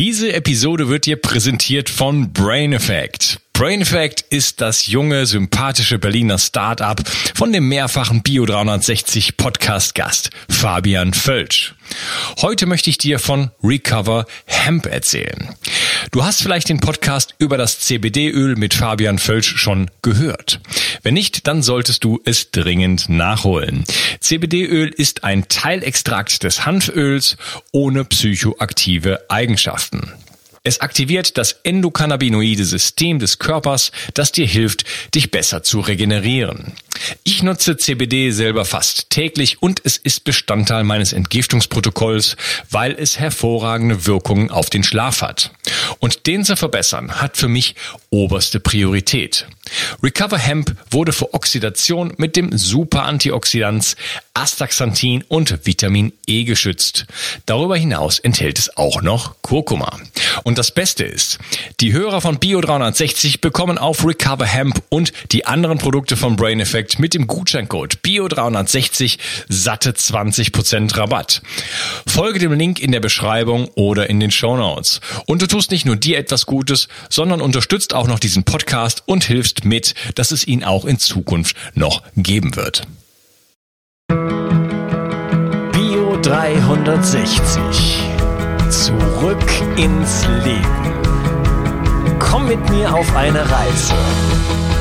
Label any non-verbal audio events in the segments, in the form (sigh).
Diese Episode wird dir präsentiert von Brain Effect. Brain Effect ist das junge, sympathische Berliner Start-up von dem mehrfachen Bio 360 Podcast Gast Fabian Völsch. Heute möchte ich dir von Recover Hemp erzählen. Du hast vielleicht den Podcast über das CBD-Öl mit Fabian Völsch schon gehört. Wenn nicht, dann solltest du es dringend nachholen. CBD-Öl ist ein Teilextrakt des Hanföls ohne psychoaktive Eigenschaften. Es aktiviert das endokannabinoide System des Körpers, das dir hilft, dich besser zu regenerieren. Ich nutze CBD selber fast täglich und es ist Bestandteil meines Entgiftungsprotokolls, weil es hervorragende Wirkungen auf den Schlaf hat. Und den zu verbessern hat für mich oberste Priorität. Recover Hemp wurde vor Oxidation mit dem Super Antioxidans Astaxanthin und Vitamin E geschützt. Darüber hinaus enthält es auch noch Kurkuma. Und das Beste ist, die Hörer von Bio 360 bekommen auf Recover Hemp und die anderen Produkte von Brain Effect mit dem Gutscheincode Bio 360 satte 20% Rabatt. Folge dem Link in der Beschreibung oder in den Show Notes. Und du tust nicht nur dir etwas Gutes, sondern unterstützt auch noch diesen Podcast und hilfst mit, dass es ihn auch in Zukunft noch geben wird. Bio 360. Zurück ins Leben. Komm mit mir auf eine Reise.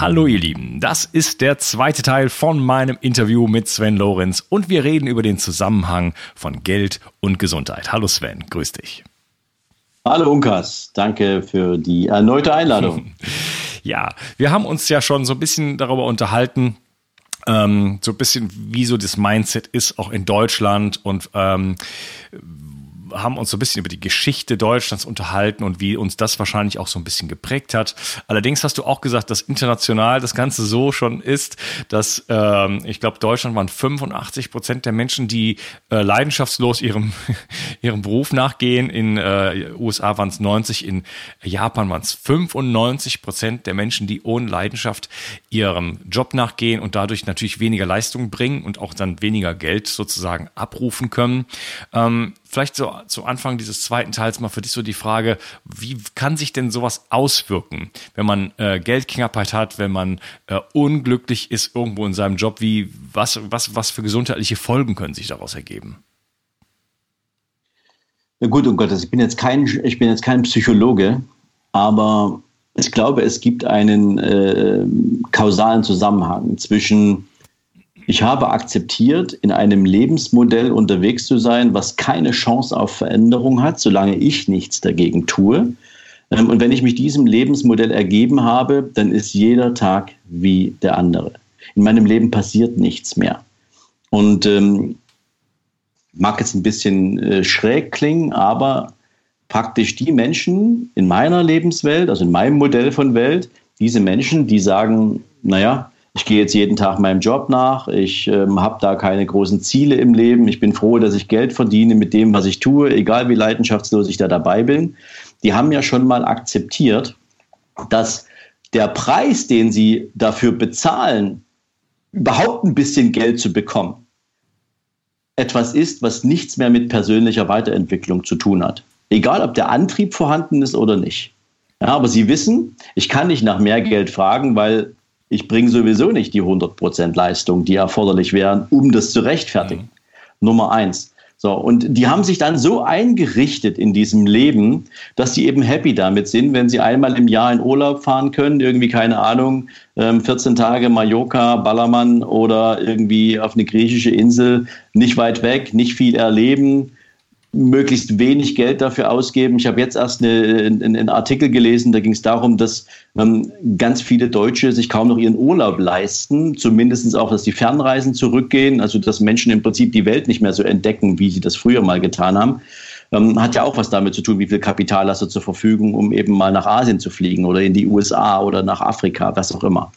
Hallo ihr Lieben, das ist der zweite Teil von meinem Interview mit Sven Lorenz und wir reden über den Zusammenhang von Geld und Gesundheit. Hallo Sven, grüß dich. Hallo Unkas, danke für die erneute Einladung. (laughs) ja, wir haben uns ja schon so ein bisschen darüber unterhalten, ähm, so ein bisschen, wie so das Mindset ist, auch in Deutschland und ähm, haben uns so ein bisschen über die Geschichte Deutschlands unterhalten und wie uns das wahrscheinlich auch so ein bisschen geprägt hat. Allerdings hast du auch gesagt, dass international das Ganze so schon ist, dass ähm, ich glaube, Deutschland waren 85 Prozent der Menschen, die äh, leidenschaftslos ihrem, (laughs) ihrem Beruf nachgehen. In äh, USA waren es 90, in Japan waren es 95 Prozent der Menschen, die ohne Leidenschaft ihrem Job nachgehen und dadurch natürlich weniger Leistung bringen und auch dann weniger Geld sozusagen abrufen können. Ähm, vielleicht so zu Anfang dieses zweiten Teils mal für dich so die Frage, wie kann sich denn sowas auswirken, wenn man äh, Geldknappheit hat, wenn man äh, unglücklich ist irgendwo in seinem Job, wie, was, was, was für gesundheitliche Folgen können sich daraus ergeben? Ja gut, um Gottes, ich bin jetzt kein, ich bin jetzt kein Psychologe, aber ich glaube, es gibt einen äh, kausalen Zusammenhang zwischen ich habe akzeptiert, in einem Lebensmodell unterwegs zu sein, was keine Chance auf Veränderung hat, solange ich nichts dagegen tue. Ähm, und wenn ich mich diesem Lebensmodell ergeben habe, dann ist jeder Tag wie der andere. In meinem Leben passiert nichts mehr. Und ähm, mag jetzt ein bisschen äh, schräg klingen, aber praktisch die Menschen in meiner Lebenswelt, also in meinem Modell von Welt, diese Menschen, die sagen, naja, ich gehe jetzt jeden Tag meinem Job nach, ich ähm, habe da keine großen Ziele im Leben, ich bin froh, dass ich Geld verdiene mit dem, was ich tue, egal wie leidenschaftslos ich da dabei bin. Die haben ja schon mal akzeptiert, dass der Preis, den sie dafür bezahlen, überhaupt ein bisschen Geld zu bekommen, etwas ist, was nichts mehr mit persönlicher Weiterentwicklung zu tun hat. Egal, ob der Antrieb vorhanden ist oder nicht. Ja, aber sie wissen, ich kann nicht nach mehr Geld fragen, weil ich bringe sowieso nicht die 100% Leistung, die erforderlich wären, um das zu rechtfertigen. Mhm. Nummer eins. So, und die haben sich dann so eingerichtet in diesem Leben, dass sie eben happy damit sind, wenn sie einmal im Jahr in Urlaub fahren können, irgendwie, keine Ahnung, 14 ähm, Tage Mallorca, Ballermann oder irgendwie auf eine griechische Insel, nicht weit weg, nicht viel erleben, möglichst wenig Geld dafür ausgeben. Ich habe jetzt erst eine, einen, einen Artikel gelesen, da ging es darum, dass ähm, ganz viele Deutsche sich kaum noch ihren Urlaub leisten, zumindest auch, dass die Fernreisen zurückgehen, also dass Menschen im Prinzip die Welt nicht mehr so entdecken, wie sie das früher mal getan haben. Ähm, hat ja auch was damit zu tun, wie viel Kapital hast du zur Verfügung, um eben mal nach Asien zu fliegen oder in die USA oder nach Afrika, was auch immer.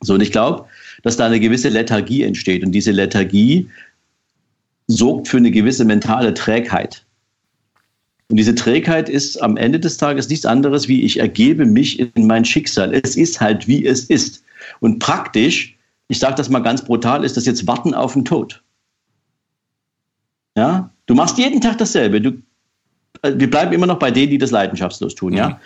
So, und ich glaube, dass da eine gewisse Lethargie entsteht. Und diese Lethargie sorgt für eine gewisse mentale Trägheit. Und diese Trägheit ist am Ende des Tages nichts anderes wie ich ergebe mich in mein Schicksal. Es ist halt, wie es ist. Und praktisch, ich sage das mal ganz brutal, ist das jetzt Warten auf den Tod. Ja, du machst jeden Tag dasselbe. Du, äh, wir bleiben immer noch bei denen, die das leidenschaftslos tun. Mhm. Ja,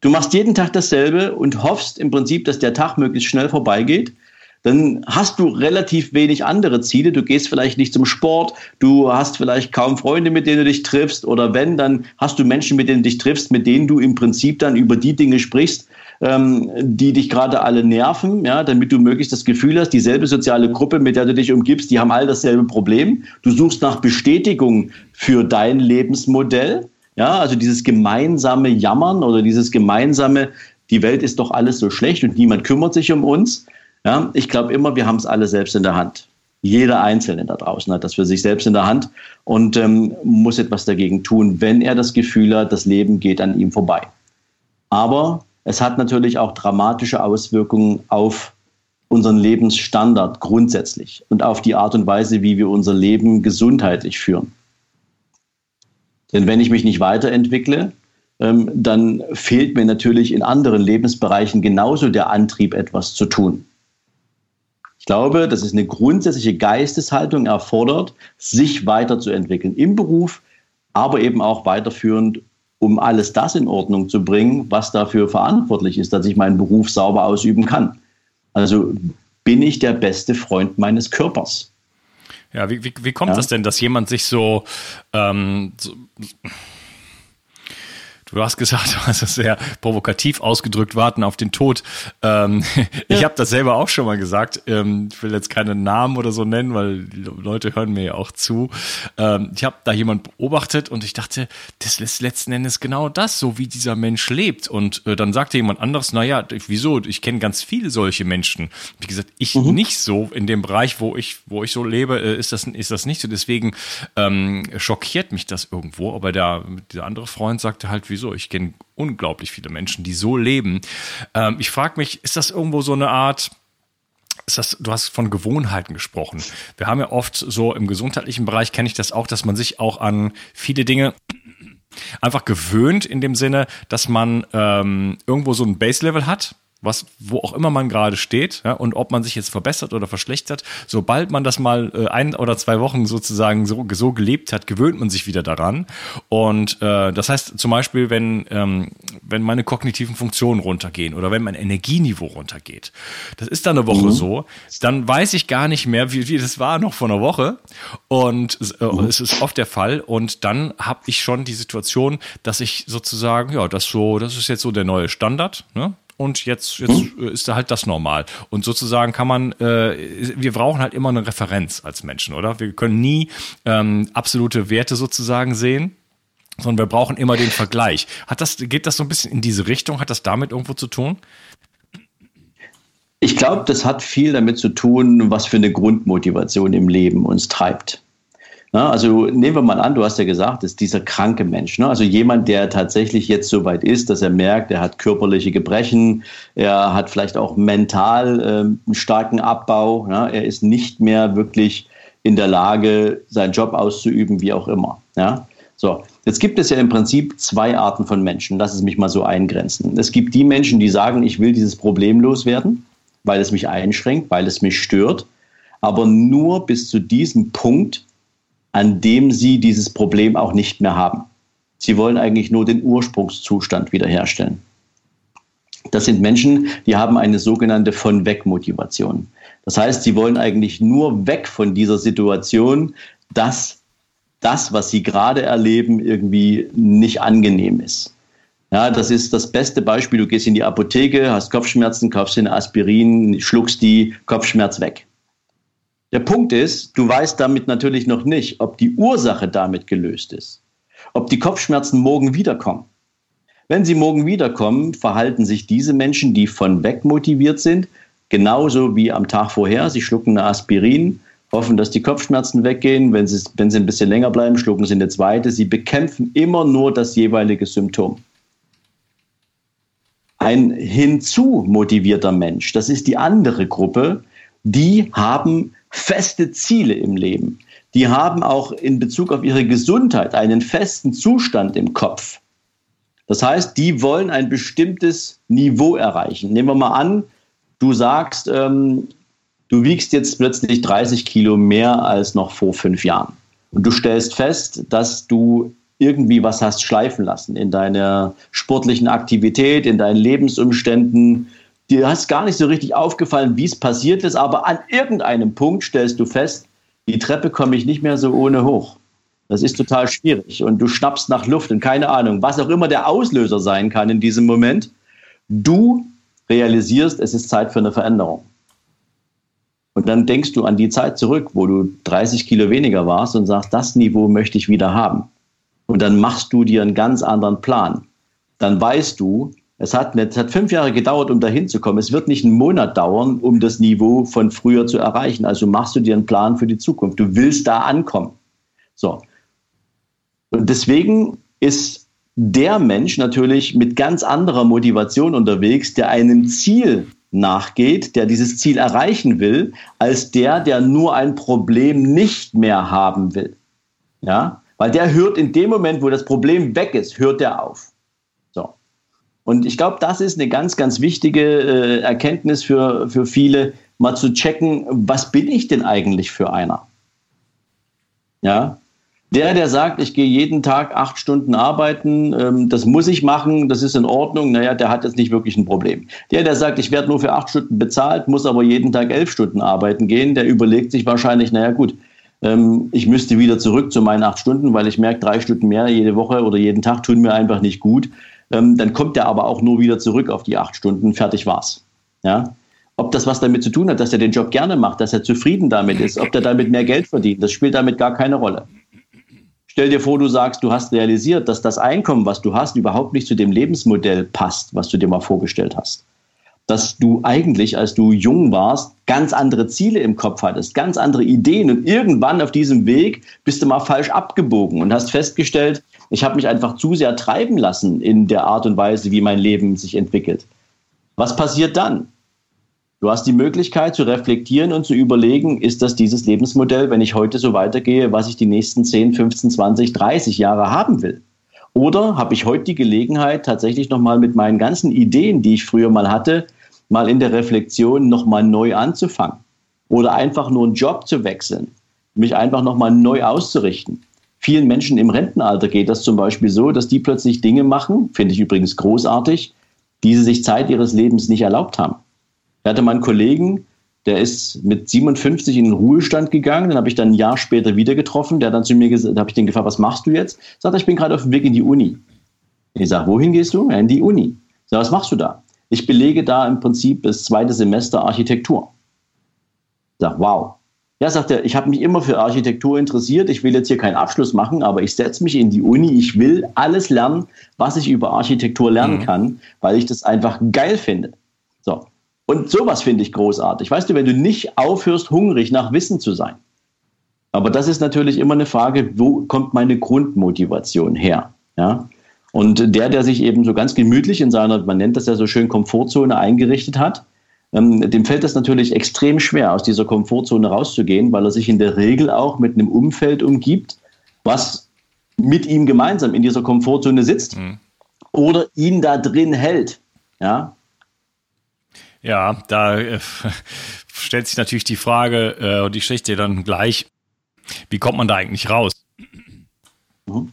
du machst jeden Tag dasselbe und hoffst im Prinzip, dass der Tag möglichst schnell vorbeigeht dann hast du relativ wenig andere Ziele. Du gehst vielleicht nicht zum Sport, du hast vielleicht kaum Freunde, mit denen du dich triffst oder wenn, dann hast du Menschen, mit denen du dich triffst, mit denen du im Prinzip dann über die Dinge sprichst, ähm, die dich gerade alle nerven, ja, damit du möglichst das Gefühl hast, dieselbe soziale Gruppe, mit der du dich umgibst, die haben all dasselbe Problem. Du suchst nach Bestätigung für dein Lebensmodell. Ja, also dieses gemeinsame Jammern oder dieses gemeinsame, die Welt ist doch alles so schlecht und niemand kümmert sich um uns. Ja, ich glaube immer, wir haben es alle selbst in der Hand. Jeder Einzelne da draußen hat das für sich selbst in der Hand und ähm, muss etwas dagegen tun, wenn er das Gefühl hat, das Leben geht an ihm vorbei. Aber es hat natürlich auch dramatische Auswirkungen auf unseren Lebensstandard grundsätzlich und auf die Art und Weise, wie wir unser Leben gesundheitlich führen. Denn wenn ich mich nicht weiterentwickle, ähm, dann fehlt mir natürlich in anderen Lebensbereichen genauso der Antrieb, etwas zu tun. Ich glaube, dass es eine grundsätzliche Geisteshaltung erfordert, sich weiterzuentwickeln im Beruf, aber eben auch weiterführend, um alles das in Ordnung zu bringen, was dafür verantwortlich ist, dass ich meinen Beruf sauber ausüben kann. Also bin ich der beste Freund meines Körpers. Ja, wie, wie, wie kommt ja? das denn, dass jemand sich so, ähm, so Du hast gesagt, du hast es sehr provokativ ausgedrückt, warten auf den Tod. Ähm, (laughs) ja. Ich habe das selber auch schon mal gesagt. Ähm, ich will jetzt keine Namen oder so nennen, weil die Leute hören mir ja auch zu. Ähm, ich habe da jemand beobachtet und ich dachte, das ist letzten Endes genau das, so wie dieser Mensch lebt. Und äh, dann sagte jemand anderes, naja, wieso? Ich kenne ganz viele solche Menschen. Wie gesagt, ich mhm. nicht so in dem Bereich, wo ich, wo ich so lebe, äh, ist das, ist das nicht so. Deswegen ähm, schockiert mich das irgendwo. Aber der, der andere Freund sagte halt, wie wieso. Ich kenne unglaublich viele Menschen, die so leben. Ähm, ich frage mich, ist das irgendwo so eine Art, ist das, du hast von Gewohnheiten gesprochen. Wir haben ja oft so im gesundheitlichen Bereich kenne ich das auch, dass man sich auch an viele Dinge einfach gewöhnt in dem Sinne, dass man ähm, irgendwo so ein Base-Level hat was, wo auch immer man gerade steht, ja, und ob man sich jetzt verbessert oder verschlechtert, sobald man das mal äh, ein oder zwei Wochen sozusagen so, so gelebt hat, gewöhnt man sich wieder daran. Und äh, das heißt zum Beispiel, wenn, ähm, wenn meine kognitiven Funktionen runtergehen oder wenn mein Energieniveau runtergeht, das ist dann eine Woche mhm. so, dann weiß ich gar nicht mehr, wie, wie das war noch vor einer Woche. Und äh, mhm. es ist oft der Fall. Und dann habe ich schon die Situation, dass ich sozusagen, ja, das so, das ist jetzt so der neue Standard. Ne? Und jetzt, jetzt ist halt das normal. Und sozusagen kann man, äh, wir brauchen halt immer eine Referenz als Menschen, oder? Wir können nie ähm, absolute Werte sozusagen sehen, sondern wir brauchen immer den Vergleich. Hat das, geht das so ein bisschen in diese Richtung? Hat das damit irgendwo zu tun? Ich glaube, das hat viel damit zu tun, was für eine Grundmotivation im Leben uns treibt. Na, also nehmen wir mal an, du hast ja gesagt, ist dieser kranke Mensch. Ne? Also jemand, der tatsächlich jetzt so weit ist, dass er merkt, er hat körperliche Gebrechen, er hat vielleicht auch mental äh, einen starken Abbau, ja? er ist nicht mehr wirklich in der Lage, seinen Job auszuüben, wie auch immer. Ja? So, jetzt gibt es ja im Prinzip zwei Arten von Menschen. Lass es mich mal so eingrenzen. Es gibt die Menschen, die sagen, ich will dieses Problem loswerden, weil es mich einschränkt, weil es mich stört, aber nur bis zu diesem Punkt, an dem sie dieses Problem auch nicht mehr haben. Sie wollen eigentlich nur den Ursprungszustand wiederherstellen. Das sind Menschen, die haben eine sogenannte von weg Motivation. Das heißt, sie wollen eigentlich nur weg von dieser Situation, dass das, was sie gerade erleben, irgendwie nicht angenehm ist. Ja, das ist das beste Beispiel. Du gehst in die Apotheke, hast Kopfschmerzen, kaufst dir eine Aspirin, schluckst die, Kopfschmerz weg. Der Punkt ist, du weißt damit natürlich noch nicht, ob die Ursache damit gelöst ist, ob die Kopfschmerzen morgen wiederkommen. Wenn sie morgen wiederkommen, verhalten sich diese Menschen, die von weg motiviert sind, genauso wie am Tag vorher. Sie schlucken eine Aspirin, hoffen, dass die Kopfschmerzen weggehen. Wenn sie, wenn sie ein bisschen länger bleiben, schlucken sie eine zweite. Sie bekämpfen immer nur das jeweilige Symptom. Ein hinzu motivierter Mensch, das ist die andere Gruppe, die haben feste Ziele im Leben. Die haben auch in Bezug auf ihre Gesundheit einen festen Zustand im Kopf. Das heißt, die wollen ein bestimmtes Niveau erreichen. Nehmen wir mal an, du sagst, ähm, du wiegst jetzt plötzlich 30 Kilo mehr als noch vor fünf Jahren. Und du stellst fest, dass du irgendwie was hast schleifen lassen in deiner sportlichen Aktivität, in deinen Lebensumständen. Dir hast gar nicht so richtig aufgefallen, wie es passiert ist, aber an irgendeinem Punkt stellst du fest, die Treppe komme ich nicht mehr so ohne hoch. Das ist total schwierig. Und du schnappst nach Luft und keine Ahnung, was auch immer der Auslöser sein kann in diesem Moment. Du realisierst, es ist Zeit für eine Veränderung. Und dann denkst du an die Zeit zurück, wo du 30 Kilo weniger warst und sagst, das Niveau möchte ich wieder haben. Und dann machst du dir einen ganz anderen Plan. Dann weißt du, es hat, es hat fünf Jahre gedauert, um dahin zu kommen. Es wird nicht einen Monat dauern, um das Niveau von früher zu erreichen. Also machst du dir einen Plan für die Zukunft. Du willst da ankommen. So. Und deswegen ist der Mensch natürlich mit ganz anderer Motivation unterwegs, der einem Ziel nachgeht, der dieses Ziel erreichen will, als der, der nur ein Problem nicht mehr haben will. Ja, weil der hört in dem Moment, wo das Problem weg ist, hört er auf. Und ich glaube, das ist eine ganz, ganz wichtige äh, Erkenntnis für, für viele, mal zu checken, was bin ich denn eigentlich für einer? Ja, der, der sagt, ich gehe jeden Tag acht Stunden arbeiten, ähm, das muss ich machen, das ist in Ordnung, naja, der hat jetzt nicht wirklich ein Problem. Der, der sagt, ich werde nur für acht Stunden bezahlt, muss aber jeden Tag elf Stunden arbeiten gehen, der überlegt sich wahrscheinlich, naja gut, ähm, ich müsste wieder zurück zu meinen acht Stunden, weil ich merke, drei Stunden mehr jede Woche oder jeden Tag tun mir einfach nicht gut. Ähm, dann kommt der aber auch nur wieder zurück auf die acht Stunden, fertig war's. Ja? Ob das was damit zu tun hat, dass er den Job gerne macht, dass er zufrieden damit ist, ob der damit mehr Geld verdient, das spielt damit gar keine Rolle. Stell dir vor, du sagst, du hast realisiert, dass das Einkommen, was du hast, überhaupt nicht zu dem Lebensmodell passt, was du dir mal vorgestellt hast. Dass du eigentlich, als du jung warst, ganz andere Ziele im Kopf hattest, ganz andere Ideen und irgendwann auf diesem Weg bist du mal falsch abgebogen und hast festgestellt, ich habe mich einfach zu sehr treiben lassen in der Art und Weise, wie mein Leben sich entwickelt. Was passiert dann? Du hast die Möglichkeit zu reflektieren und zu überlegen, ist das dieses Lebensmodell, wenn ich heute so weitergehe, was ich die nächsten 10, 15, 20, 30 Jahre haben will? Oder habe ich heute die Gelegenheit, tatsächlich nochmal mit meinen ganzen Ideen, die ich früher mal hatte, mal in der Reflexion nochmal neu anzufangen? Oder einfach nur einen Job zu wechseln, mich einfach nochmal neu auszurichten? Vielen Menschen im Rentenalter geht das zum Beispiel so, dass die plötzlich Dinge machen, finde ich übrigens großartig, die sie sich Zeit ihres Lebens nicht erlaubt haben. Ich hatte mal einen Kollegen, der ist mit 57 in den Ruhestand gegangen. Den habe ich dann ein Jahr später wieder getroffen. Der hat dann zu mir gesagt, da habe ich den gefragt, was machst du jetzt? Sagt er, ich bin gerade auf dem Weg in die Uni. Ich sage, wohin gehst du? Ja, in die Uni. Ich sage, was machst du da? Ich belege da im Prinzip das zweite Semester Architektur. Ich sage, wow. Ja, sagt er, ich habe mich immer für Architektur interessiert. Ich will jetzt hier keinen Abschluss machen, aber ich setze mich in die Uni. Ich will alles lernen, was ich über Architektur lernen mhm. kann, weil ich das einfach geil finde. So. Und sowas finde ich großartig. Weißt du, wenn du nicht aufhörst, hungrig nach Wissen zu sein. Aber das ist natürlich immer eine Frage, wo kommt meine Grundmotivation her? Ja? Und der, der sich eben so ganz gemütlich in seiner, man nennt das ja so schön, Komfortzone eingerichtet hat, ähm, dem fällt es natürlich extrem schwer, aus dieser Komfortzone rauszugehen, weil er sich in der Regel auch mit einem Umfeld umgibt, was mit ihm gemeinsam in dieser Komfortzone sitzt mhm. oder ihn da drin hält. Ja, ja, da äh, (laughs) stellt sich natürlich die Frage, äh, und ich stelle dir dann gleich, wie kommt man da eigentlich raus? Mhm.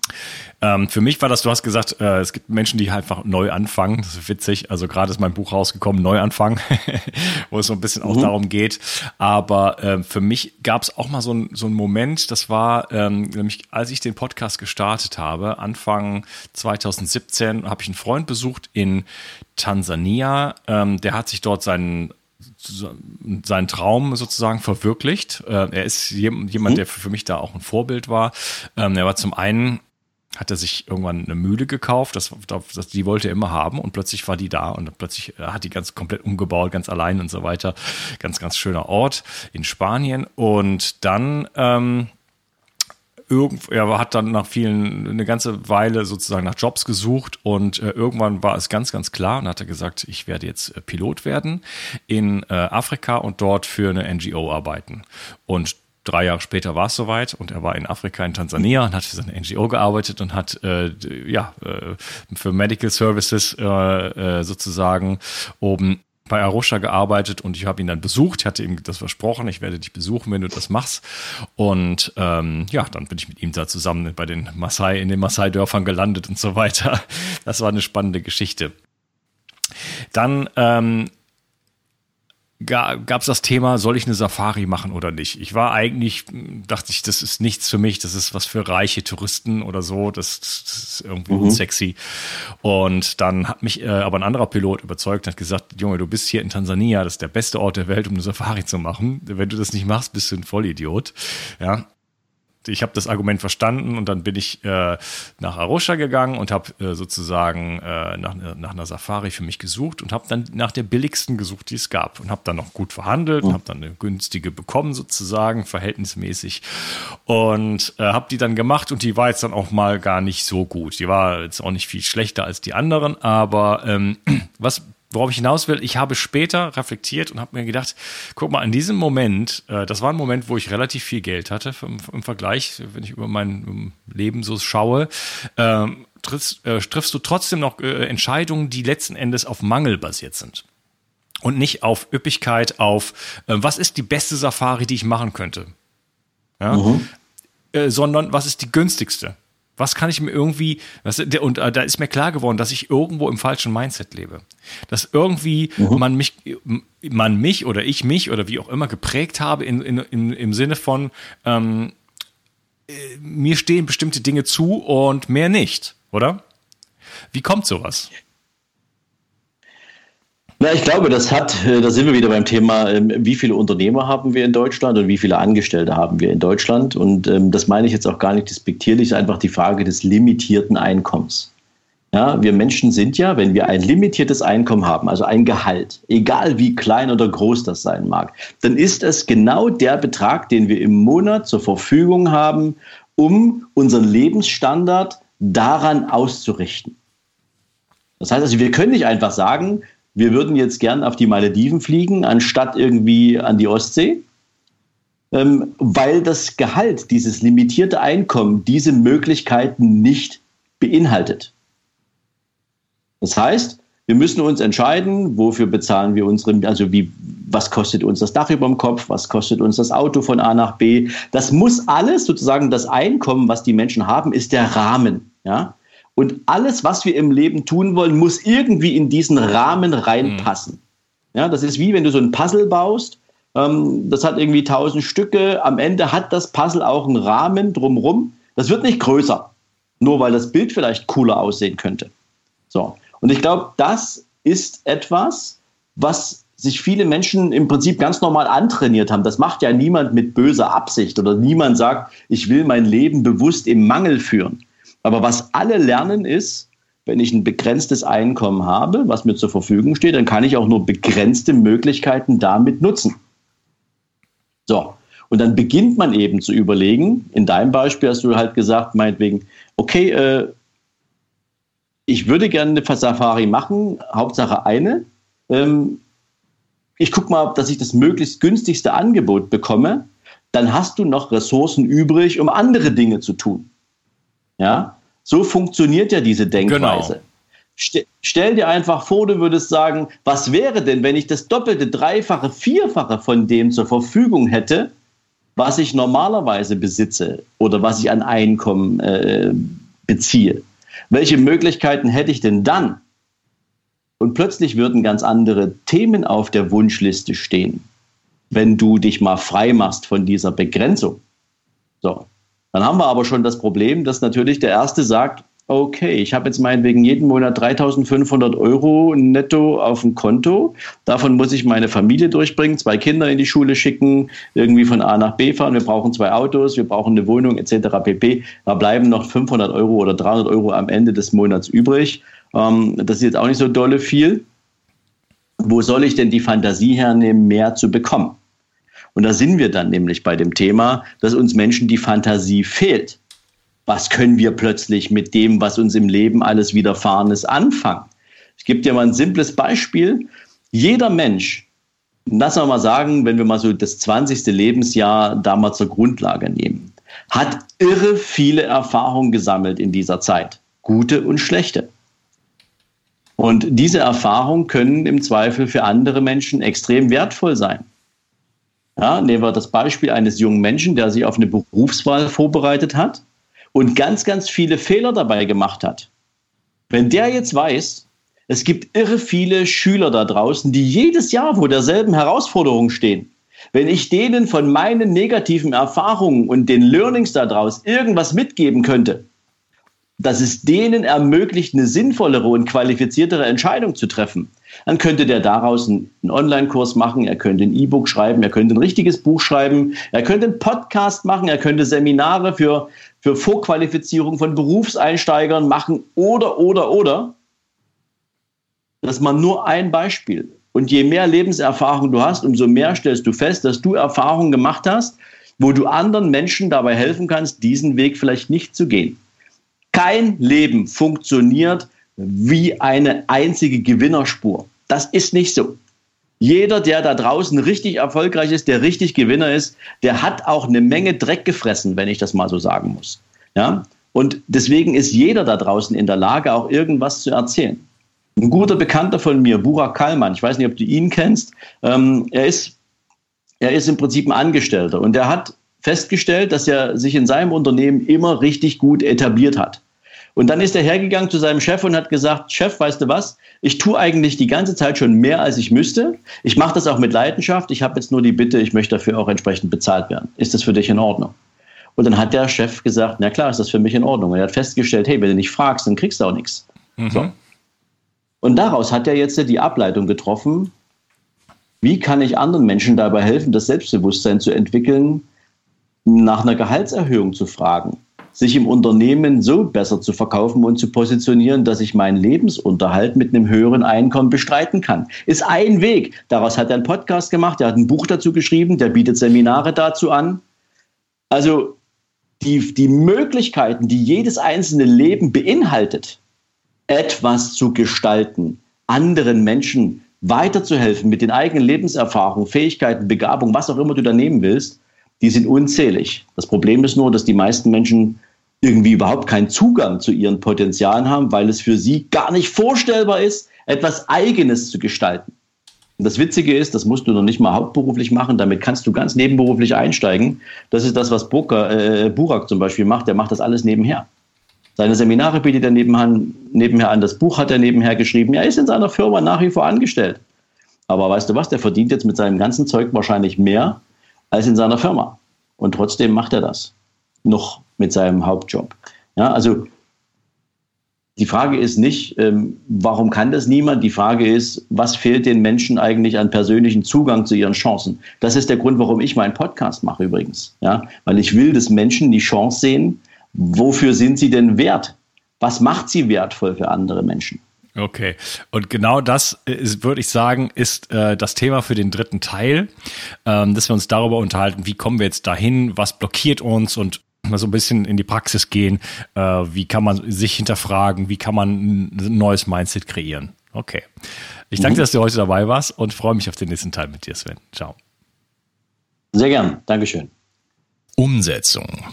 Ähm, für mich war das, du hast gesagt, äh, es gibt Menschen, die einfach neu anfangen. Das ist witzig. Also gerade ist mein Buch rausgekommen, Neuanfang, (laughs) wo es so ein bisschen auch mhm. darum geht. Aber äh, für mich gab es auch mal so, ein, so einen Moment, das war ähm, nämlich, als ich den Podcast gestartet habe, Anfang 2017, habe ich einen Freund besucht in Tansania. Ähm, der hat sich dort seinen seinen Traum sozusagen verwirklicht. Äh, er ist jemand, mhm. der für mich da auch ein Vorbild war. Ähm, er war zum einen hat er sich irgendwann eine Mühle gekauft, das, das, die wollte er immer haben und plötzlich war die da und plötzlich äh, hat die ganz komplett umgebaut, ganz allein und so weiter. Ganz, ganz schöner Ort in Spanien und dann ähm, irgend, er hat dann nach vielen, eine ganze Weile sozusagen nach Jobs gesucht und äh, irgendwann war es ganz, ganz klar und hat er gesagt, ich werde jetzt äh, Pilot werden in äh, Afrika und dort für eine NGO arbeiten. Und drei Jahre später war es soweit und er war in Afrika, in Tansania und hat für seine NGO gearbeitet und hat äh, ja äh, für Medical Services äh, äh, sozusagen oben bei Arusha gearbeitet und ich habe ihn dann besucht. Ich hatte ihm das versprochen, ich werde dich besuchen, wenn du das machst. Und ähm, ja, dann bin ich mit ihm da zusammen bei den Maasai, in den Maasai-Dörfern gelandet und so weiter. Das war eine spannende Geschichte. Dann ähm, gab es das Thema, soll ich eine Safari machen oder nicht? Ich war eigentlich, dachte ich, das ist nichts für mich, das ist was für reiche Touristen oder so, das, das ist irgendwie mhm. unsexy. Und dann hat mich äh, aber ein anderer Pilot überzeugt, hat gesagt, Junge, du bist hier in Tansania, das ist der beste Ort der Welt, um eine Safari zu machen. Wenn du das nicht machst, bist du ein Vollidiot. Ja, ich habe das Argument verstanden und dann bin ich äh, nach Arusha gegangen und habe äh, sozusagen äh, nach, nach einer Safari für mich gesucht und habe dann nach der billigsten gesucht, die es gab und habe dann noch gut verhandelt und mhm. habe dann eine günstige bekommen sozusagen, verhältnismäßig und äh, habe die dann gemacht und die war jetzt dann auch mal gar nicht so gut. Die war jetzt auch nicht viel schlechter als die anderen, aber ähm, (clears throat) was worauf ich hinaus will, ich habe später reflektiert und habe mir gedacht, guck mal, in diesem Moment, äh, das war ein Moment, wo ich relativ viel Geld hatte im, im Vergleich, wenn ich über mein Leben so schaue, ähm, triffst, äh, triffst du trotzdem noch äh, Entscheidungen, die letzten Endes auf Mangel basiert sind. Und nicht auf Üppigkeit, auf äh, was ist die beste Safari, die ich machen könnte. Ja? Mhm. Äh, sondern was ist die günstigste? Was kann ich mir irgendwie, und äh, da ist mir klar geworden, dass ich irgendwo im falschen Mindset lebe. Dass irgendwie mhm. man mich, man mich oder ich mich oder wie auch immer geprägt habe in, in, in, im Sinne von, ähm, äh, mir stehen bestimmte Dinge zu und mehr nicht, oder? Wie kommt sowas? Na, ich glaube, das hat, äh, da sind wir wieder beim Thema, ähm, wie viele Unternehmer haben wir in Deutschland und wie viele Angestellte haben wir in Deutschland. Und ähm, das meine ich jetzt auch gar nicht despektierlich, ist einfach die Frage des limitierten Einkommens. Ja, wir Menschen sind ja, wenn wir ein limitiertes Einkommen haben, also ein Gehalt, egal wie klein oder groß das sein mag, dann ist es genau der Betrag, den wir im Monat zur Verfügung haben, um unseren Lebensstandard daran auszurichten. Das heißt also, wir können nicht einfach sagen, wir würden jetzt gern auf die Malediven fliegen, anstatt irgendwie an die Ostsee, ähm, weil das Gehalt, dieses limitierte Einkommen, diese Möglichkeiten nicht beinhaltet. Das heißt, wir müssen uns entscheiden, wofür bezahlen wir unsere, also wie, was kostet uns das Dach über dem Kopf, was kostet uns das Auto von A nach B. Das muss alles sozusagen das Einkommen, was die Menschen haben, ist der Rahmen. Ja? Und alles, was wir im Leben tun wollen, muss irgendwie in diesen Rahmen reinpassen. Mhm. Ja, das ist wie wenn du so ein Puzzle baust. Ähm, das hat irgendwie tausend Stücke. Am Ende hat das Puzzle auch einen Rahmen drumrum. Das wird nicht größer, nur weil das Bild vielleicht cooler aussehen könnte. So. Und ich glaube, das ist etwas, was sich viele Menschen im Prinzip ganz normal antrainiert haben. Das macht ja niemand mit böser Absicht oder niemand sagt, ich will mein Leben bewusst im Mangel führen. Aber was alle lernen ist, wenn ich ein begrenztes Einkommen habe, was mir zur Verfügung steht, dann kann ich auch nur begrenzte Möglichkeiten damit nutzen. So. Und dann beginnt man eben zu überlegen, in deinem Beispiel hast du halt gesagt, meinetwegen, okay, äh, ich würde gerne eine Safari machen, Hauptsache eine. Ähm, ich gucke mal, dass ich das möglichst günstigste Angebot bekomme. Dann hast du noch Ressourcen übrig, um andere Dinge zu tun. Ja, so funktioniert ja diese Denkweise. Genau. Stell dir einfach vor, du würdest sagen, was wäre denn, wenn ich das doppelte, dreifache, vierfache von dem zur Verfügung hätte, was ich normalerweise besitze oder was ich an Einkommen äh, beziehe? Welche Möglichkeiten hätte ich denn dann? Und plötzlich würden ganz andere Themen auf der Wunschliste stehen, wenn du dich mal frei machst von dieser Begrenzung. So. Dann haben wir aber schon das Problem, dass natürlich der Erste sagt, okay, ich habe jetzt meinetwegen jeden Monat 3500 Euro netto auf dem Konto. Davon muss ich meine Familie durchbringen, zwei Kinder in die Schule schicken, irgendwie von A nach B fahren. Wir brauchen zwei Autos, wir brauchen eine Wohnung etc. pp. Da bleiben noch 500 Euro oder 300 Euro am Ende des Monats übrig. Ähm, das ist jetzt auch nicht so dolle viel. Wo soll ich denn die Fantasie hernehmen, mehr zu bekommen? Und da sind wir dann nämlich bei dem Thema, dass uns Menschen die Fantasie fehlt. was können wir plötzlich mit dem, was uns im Leben alles widerfahren ist, anfangen? Ich gebe dir mal ein simples Beispiel. Jeder Mensch, lass mal sagen, wenn wir mal so das 20. Lebensjahr da mal zur Grundlage nehmen, hat irre viele Erfahrungen gesammelt in dieser Zeit. Gute und schlechte. Und diese Erfahrungen können im Zweifel für andere Menschen extrem wertvoll sein. Ja, nehmen wir das Beispiel eines jungen Menschen, der sich auf eine Berufswahl vorbereitet hat und ganz, ganz viele Fehler dabei gemacht hat. Wenn der jetzt weiß, es gibt irre viele Schüler da draußen, die jedes Jahr vor derselben Herausforderung stehen. Wenn ich denen von meinen negativen Erfahrungen und den Learnings daraus irgendwas mitgeben könnte, dass es denen ermöglicht, eine sinnvollere und qualifiziertere Entscheidung zu treffen, dann könnte der daraus einen, Online-Kurs machen, er könnte ein E-Book schreiben, er könnte ein richtiges Buch schreiben, er könnte einen Podcast machen, er könnte Seminare für, für Vorqualifizierung von Berufseinsteigern machen oder, oder, oder. Das ist mal nur ein Beispiel. Und je mehr Lebenserfahrung du hast, umso mehr stellst du fest, dass du Erfahrungen gemacht hast, wo du anderen Menschen dabei helfen kannst, diesen Weg vielleicht nicht zu gehen. Kein Leben funktioniert wie eine einzige Gewinnerspur. Das ist nicht so. Jeder, der da draußen richtig erfolgreich ist, der richtig Gewinner ist, der hat auch eine Menge Dreck gefressen, wenn ich das mal so sagen muss. Ja? Und deswegen ist jeder da draußen in der Lage, auch irgendwas zu erzählen. Ein guter Bekannter von mir, Burak Kallmann, ich weiß nicht, ob du ihn kennst, ähm, er, ist, er ist im Prinzip ein Angestellter und er hat festgestellt, dass er sich in seinem Unternehmen immer richtig gut etabliert hat. Und dann ist er hergegangen zu seinem Chef und hat gesagt, Chef, weißt du was, ich tue eigentlich die ganze Zeit schon mehr, als ich müsste. Ich mache das auch mit Leidenschaft. Ich habe jetzt nur die Bitte, ich möchte dafür auch entsprechend bezahlt werden. Ist das für dich in Ordnung? Und dann hat der Chef gesagt, na klar, ist das für mich in Ordnung. Und er hat festgestellt, hey, wenn du nicht fragst, dann kriegst du auch nichts. Mhm. So. Und daraus hat er jetzt die Ableitung getroffen, wie kann ich anderen Menschen dabei helfen, das Selbstbewusstsein zu entwickeln, nach einer Gehaltserhöhung zu fragen, sich im Unternehmen so besser zu verkaufen und zu positionieren, dass ich meinen Lebensunterhalt mit einem höheren Einkommen bestreiten kann. Ist ein Weg. Daraus hat er einen Podcast gemacht, er hat ein Buch dazu geschrieben, der bietet Seminare dazu an. Also die, die Möglichkeiten, die jedes einzelne Leben beinhaltet, etwas zu gestalten, anderen Menschen weiterzuhelfen mit den eigenen Lebenserfahrungen, Fähigkeiten, Begabung, was auch immer du da nehmen willst, die sind unzählig. Das Problem ist nur, dass die meisten Menschen irgendwie überhaupt keinen Zugang zu ihren Potenzialen haben, weil es für sie gar nicht vorstellbar ist, etwas Eigenes zu gestalten. Und das Witzige ist, das musst du noch nicht mal hauptberuflich machen, damit kannst du ganz nebenberuflich einsteigen. Das ist das, was Burka, äh, Burak zum Beispiel macht, der macht das alles nebenher. Seine Seminare bietet er nebenher an, das Buch hat er nebenher geschrieben. Er ist in seiner Firma nach wie vor angestellt. Aber weißt du was, der verdient jetzt mit seinem ganzen Zeug wahrscheinlich mehr, als in seiner Firma. Und trotzdem macht er das noch mit seinem Hauptjob. Ja, also die Frage ist nicht, ähm, warum kann das niemand? Die Frage ist, was fehlt den Menschen eigentlich an persönlichen Zugang zu ihren Chancen? Das ist der Grund, warum ich meinen Podcast mache übrigens. Ja, weil ich will, dass Menschen die Chance sehen, wofür sind sie denn wert? Was macht sie wertvoll für andere Menschen? Okay, und genau das ist, würde ich sagen, ist äh, das Thema für den dritten Teil, ähm, dass wir uns darüber unterhalten, wie kommen wir jetzt dahin, was blockiert uns und mal so ein bisschen in die Praxis gehen, äh, wie kann man sich hinterfragen, wie kann man ein neues Mindset kreieren. Okay, ich danke mhm. dir, dass du heute dabei warst und freue mich auf den nächsten Teil mit dir, Sven. Ciao. Sehr gern, Dankeschön. Umsetzung.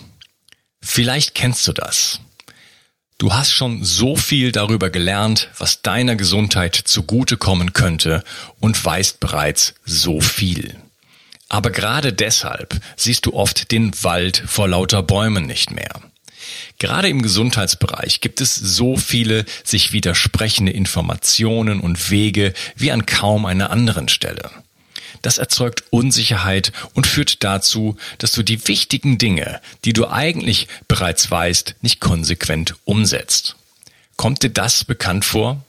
Vielleicht kennst du das. Du hast schon so viel darüber gelernt, was deiner Gesundheit zugutekommen könnte und weißt bereits so viel. Aber gerade deshalb siehst du oft den Wald vor lauter Bäumen nicht mehr. Gerade im Gesundheitsbereich gibt es so viele sich widersprechende Informationen und Wege wie an kaum einer anderen Stelle. Das erzeugt Unsicherheit und führt dazu, dass du die wichtigen Dinge, die du eigentlich bereits weißt, nicht konsequent umsetzt. Kommt dir das bekannt vor?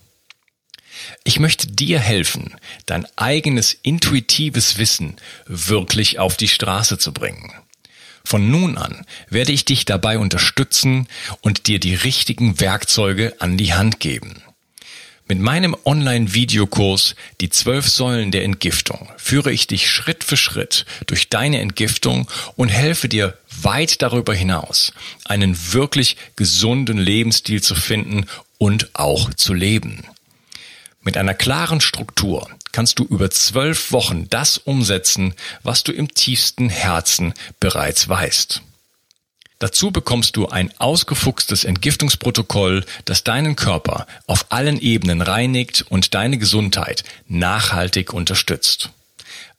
Ich möchte dir helfen, dein eigenes intuitives Wissen wirklich auf die Straße zu bringen. Von nun an werde ich dich dabei unterstützen und dir die richtigen Werkzeuge an die Hand geben. Mit meinem Online-Videokurs Die zwölf Säulen der Entgiftung führe ich dich Schritt für Schritt durch deine Entgiftung und helfe dir weit darüber hinaus einen wirklich gesunden Lebensstil zu finden und auch zu leben. Mit einer klaren Struktur kannst du über zwölf Wochen das umsetzen, was du im tiefsten Herzen bereits weißt. Dazu bekommst du ein ausgefuchstes Entgiftungsprotokoll, das deinen Körper auf allen Ebenen reinigt und deine Gesundheit nachhaltig unterstützt.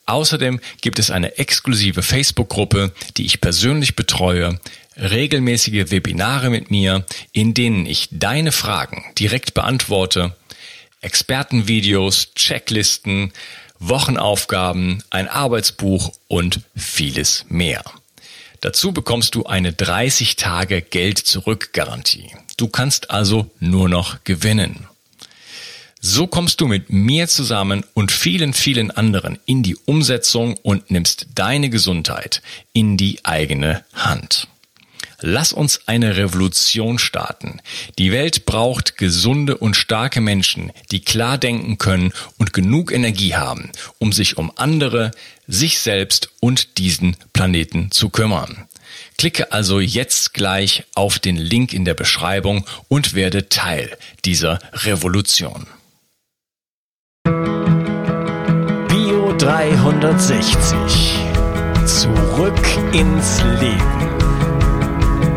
Außerdem gibt es eine exklusive Facebook-Gruppe, die ich persönlich betreue, regelmäßige Webinare mit mir, in denen ich deine Fragen direkt beantworte, Expertenvideos, Checklisten, Wochenaufgaben, ein Arbeitsbuch und vieles mehr. Dazu bekommst du eine 30 Tage Geld zurück Garantie. Du kannst also nur noch gewinnen. So kommst du mit mir zusammen und vielen, vielen anderen in die Umsetzung und nimmst deine Gesundheit in die eigene Hand. Lass uns eine Revolution starten. Die Welt braucht gesunde und starke Menschen, die klar denken können und genug Energie haben, um sich um andere, sich selbst und diesen Planeten zu kümmern. Klicke also jetzt gleich auf den Link in der Beschreibung und werde Teil dieser Revolution. 360. Zurück ins Leben.